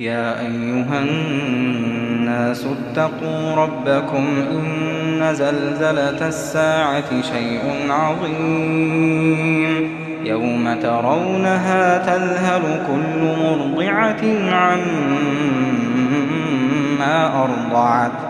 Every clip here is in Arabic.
يا أيها الناس اتقوا ربكم إن زلزلة الساعة شيء عظيم. يوم ترونها تذهل كل مرضعة عما أرضعت.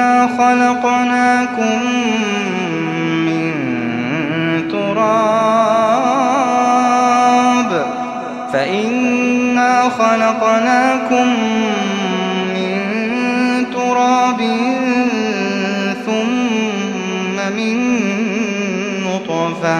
فإنا خلقناكم من تراب فإنا خلقناكم من تراب ثم من نطفة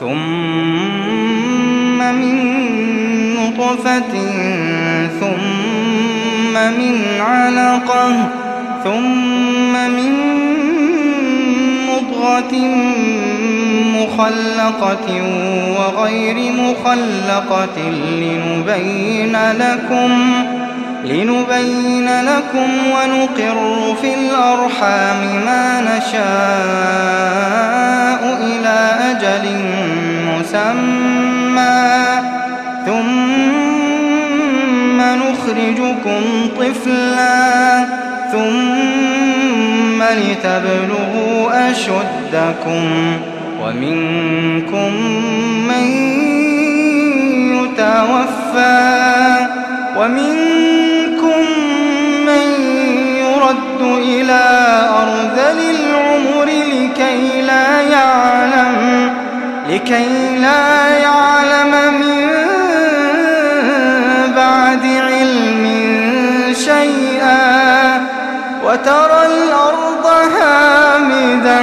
ثم من نطفة ثم من علقة ثم من مضغة مخلقة وغير مخلقة لنبين لكم لنبين لكم ونقر في الأرحام ما نشاء إلى أجل مسمى. ثم نخرجكم طفلا. ثم لتبلغوا أشدكم ومنكم من يتوفى ومنكم من يرد إلى أرذل العمر لكي لا يعلم لكي لا يعلم من بعد علم شيئا وترى الأرض هامدة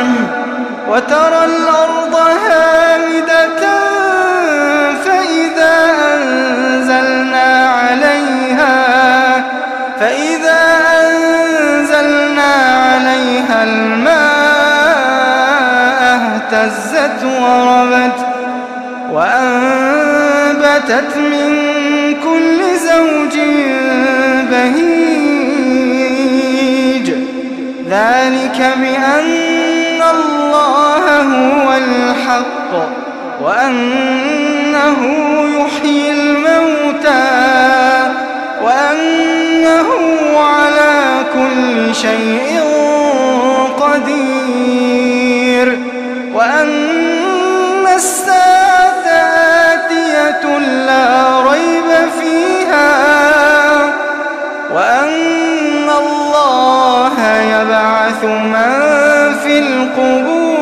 وترى الأرض هامدة فإذا أنزلنا عليها فإذا أنزلنا عليها الماء اهتزت وربت وأنبتت من ذلك بأن الله هو الحق وأنه يحيي الموتى وأنه على كل شيء قدير. في القبور